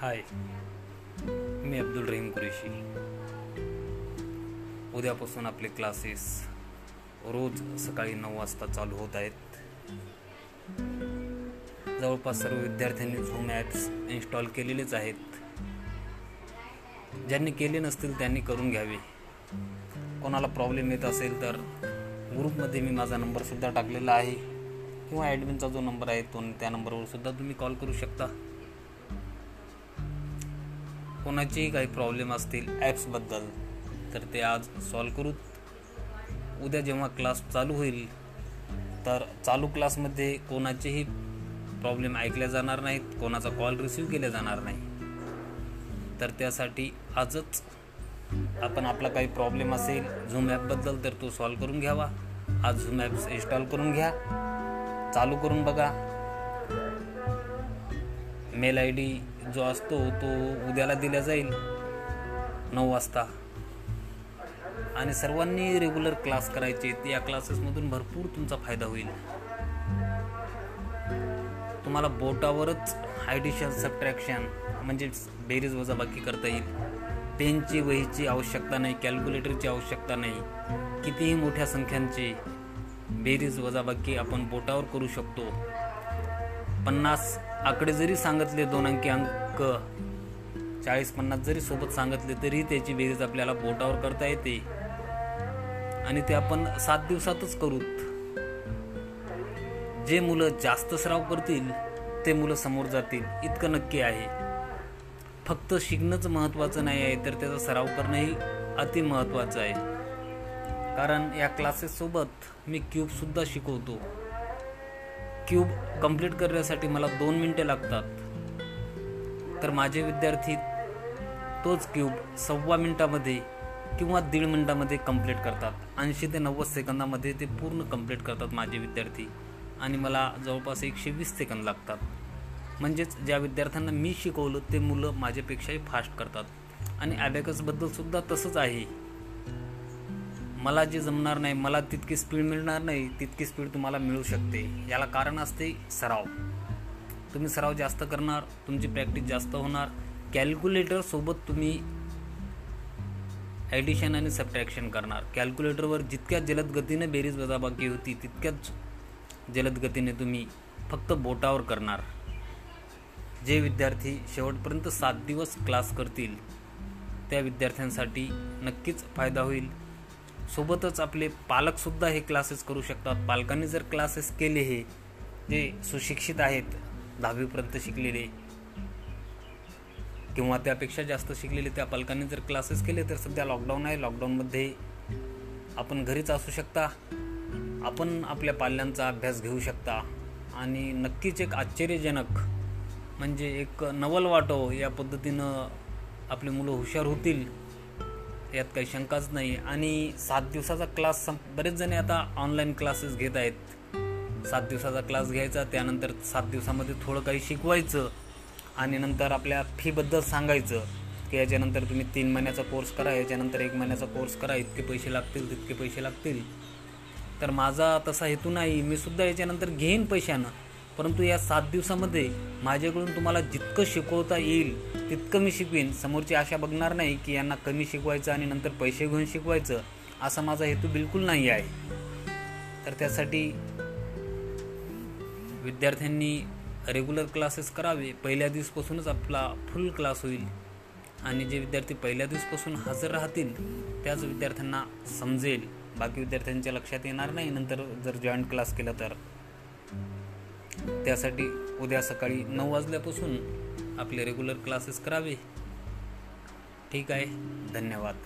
हाय मी अब्दुल रहीम कुरेशी. उद्यापासून आपले क्लासेस रोज सकाळी नऊ वाजता चालू होत आहेत. जवळपास सर्व विद्यार्थ्यांनी झूम ॲप्स इन्स्टॉल केलेलेच आहेत. ज्यांनी केले नसतील त्यांनी करून घ्यावे. कोणाला प्रॉब्लेम येत असेल तर ग्रुपमध्ये मी माझा नंबरसुद्धा टाकलेला आहे. किंवा ॲडमिनचा जो नंबर आहे तो त्या नंबरवर सुद्धा तुम्ही कॉल करू शकता. कोणाचेही काही प्रॉब्लेम असतील ॲप्सबद्दल तर ते आज सॉल्व करू. उद्या जेव्हा क्लास चालू होईल तर चालू क्लासमध्ये कोणाचेही प्रॉब्लेम ऐकले जाणार नाहीत कोणाचा कॉल रिसीव केला जाणार नाही. तर त्यासाठी आजच आपण आपला काही प्रॉब्लेम असेल झूम ॲपबद्दल तर तो सॉल्व करून घ्यावा. आज झूम ॲप्स इन्स्टॉल करून घ्या. चालू करून बघा. मेल आय डी जो असतो तो उद्याला दिला जाईल. नऊ वाजता. आणि सर्वांनी रेग्युलर क्लास करायचे. या क्लासेसमधून भरपूर तुमचा फायदा होईल. तुम्हाला बोटावरच हायडिशन सबट्रॅक्शन म्हणजेच बेरीज वजाबाकी करता येईल. पेनची वहीची आवश्यकता नाही कॅल्क्युलेटरची आवश्यकता नाही. कितीही मोठ्या संख्यांची बेरीज वजाबाकी आपण बोटावर करू शकतो. पन्नास आकडे जरी सांगितले दोन अंकी अंक चाळीस पन्नास जरी सोबत सांगितले तरी त्याची बेरीज आपल्याला बोटावर करता येते. आणि ते आपण सात दिवसातच करू. जे मुलं जास्त सराव करतील ते मुलं समोर जातील. इतकं नक्की आहे. फक्त शिकणंच महत्त्वाचं नाही आहे तर त्याचा सराव करणंही अति महत्त्वाचं आहे. कारण या क्लासेससोबत मी क्यूबसुद्धा शिकवतो. क्यूब कंप्लीट करण्यासाठी मला दोन मिनटे लागतात. तर माझे विद्यार्थी तोच क्यूब सव्वा मिनटामध्ये किंवा दीड मिनटामध्ये कंप्लीट करतात. ऐंशी ते नव्वद सेकंदामध्ये ते पूर्ण कंप्लीट करतात माझे विद्यार्थी. आणि मला जवळपास एकशे वीस सेकंद लागतात. म्हणजेच ज्या विद्यार्थ्यांना मी शिकवलं ते मुलं माझ्यापेक्षाही फास्ट करतात. आणि ॲबॅकसबद्दल सुद्धा तसंच आहे. मला जे जमणार नाही मला तितकी स्पीड मिळणार नाही तितकी स्पीड तुम्हाला मिळू शकते. याला कारण असते सराव. तुम्ही सराव जास्त करणार तुमची प्रॅक्टिस जास्त होणार. कॅल्क्युलेटरसोबत तुम्ही ॲडिशन आणि सबट्रॅक्शन करणार. कॅल्क्युलेटरवर जितक्या जलद गतीने बेरीज वजाबाकी होती तितक्याच जलद गतीने तुम्ही फक्त बोटावर करणार. जे विद्यार्थी शेवटपर्यंत सात दिवस क्लास करतील त्या विद्यार्थ्यांसाठी नक्कीच फायदा होईल. सोबतच आपले पालकसुद्धा हे क्लासेस करू शकतात. पालकांनी जर क्लासेस केले हे जे सुशिक्षित आहेत दहावीपर्यंत शिकलेले किंवा त्यापेक्षा जास्त शिकलेले त्या पालकांनी जर क्लासेस केले तर सध्या लॉकडाऊन आहे. लॉकडाऊनमध्ये आपण घरीच असू शकता. आपण आपल्या पाल्यांचा अभ्यास घेऊ शकता. आणि नक्कीच एक आश्चर्यजनक म्हणजे एक नवल वाटो या पद्धतीनं आपली मुलं हुशार होतील. यात काही शंकाच नाही. आणि सात दिवसाचा क्लास सं बरेच जण आता ऑनलाईन क्लासेस घेत आहेत. सात दिवसाचा क्लास घ्यायचा त्यानंतर सात दिवसामध्ये थोडं काही शिकवायचं आणि नंतर आपल्या फीबद्दल सांगायचं. की याच्यानंतर तुम्ही तीन महिन्याचा कोर्स करा याच्यानंतर एक महिन्याचा कोर्स करा इतके पैसे लागतील तितके पैसे लागतील. तर माझा तसा हेतू नाही. मी सुद्धा याच्यानंतर घेईन पैशानं. परंतु या सात दिवसामध्ये माझ्याकडून तुम्हाला जितकं शिकवता येईल तितकं मी शिकवीन. समोरची आशा बघणार नाही की यांना कमी शिकवायचं आणि नंतर पैसे घेऊन शिकवायचं असा माझा हेतू बिलकुल नाही आहे. तर त्यासाठी विद्यार्थ्यांनी रेग्युलर क्लासेस करावे. पहिल्या दिवसपासूनच आपला फुल क्लास होईल. आणि जे विद्यार्थी पहिल्या दिवसपासून हजर राहतील त्याच विद्यार्थ्यांना समजेल. बाकी विद्यार्थ्यांच्या लक्षात येणार नाही. नंतर जर जॉईंट क्लास केला तर. त्यासाठी उद्या सकाळी नऊ वाजल्यापासून आपले रेग्युलर क्लासेस करावे. ठीक आहे. धन्यवाद.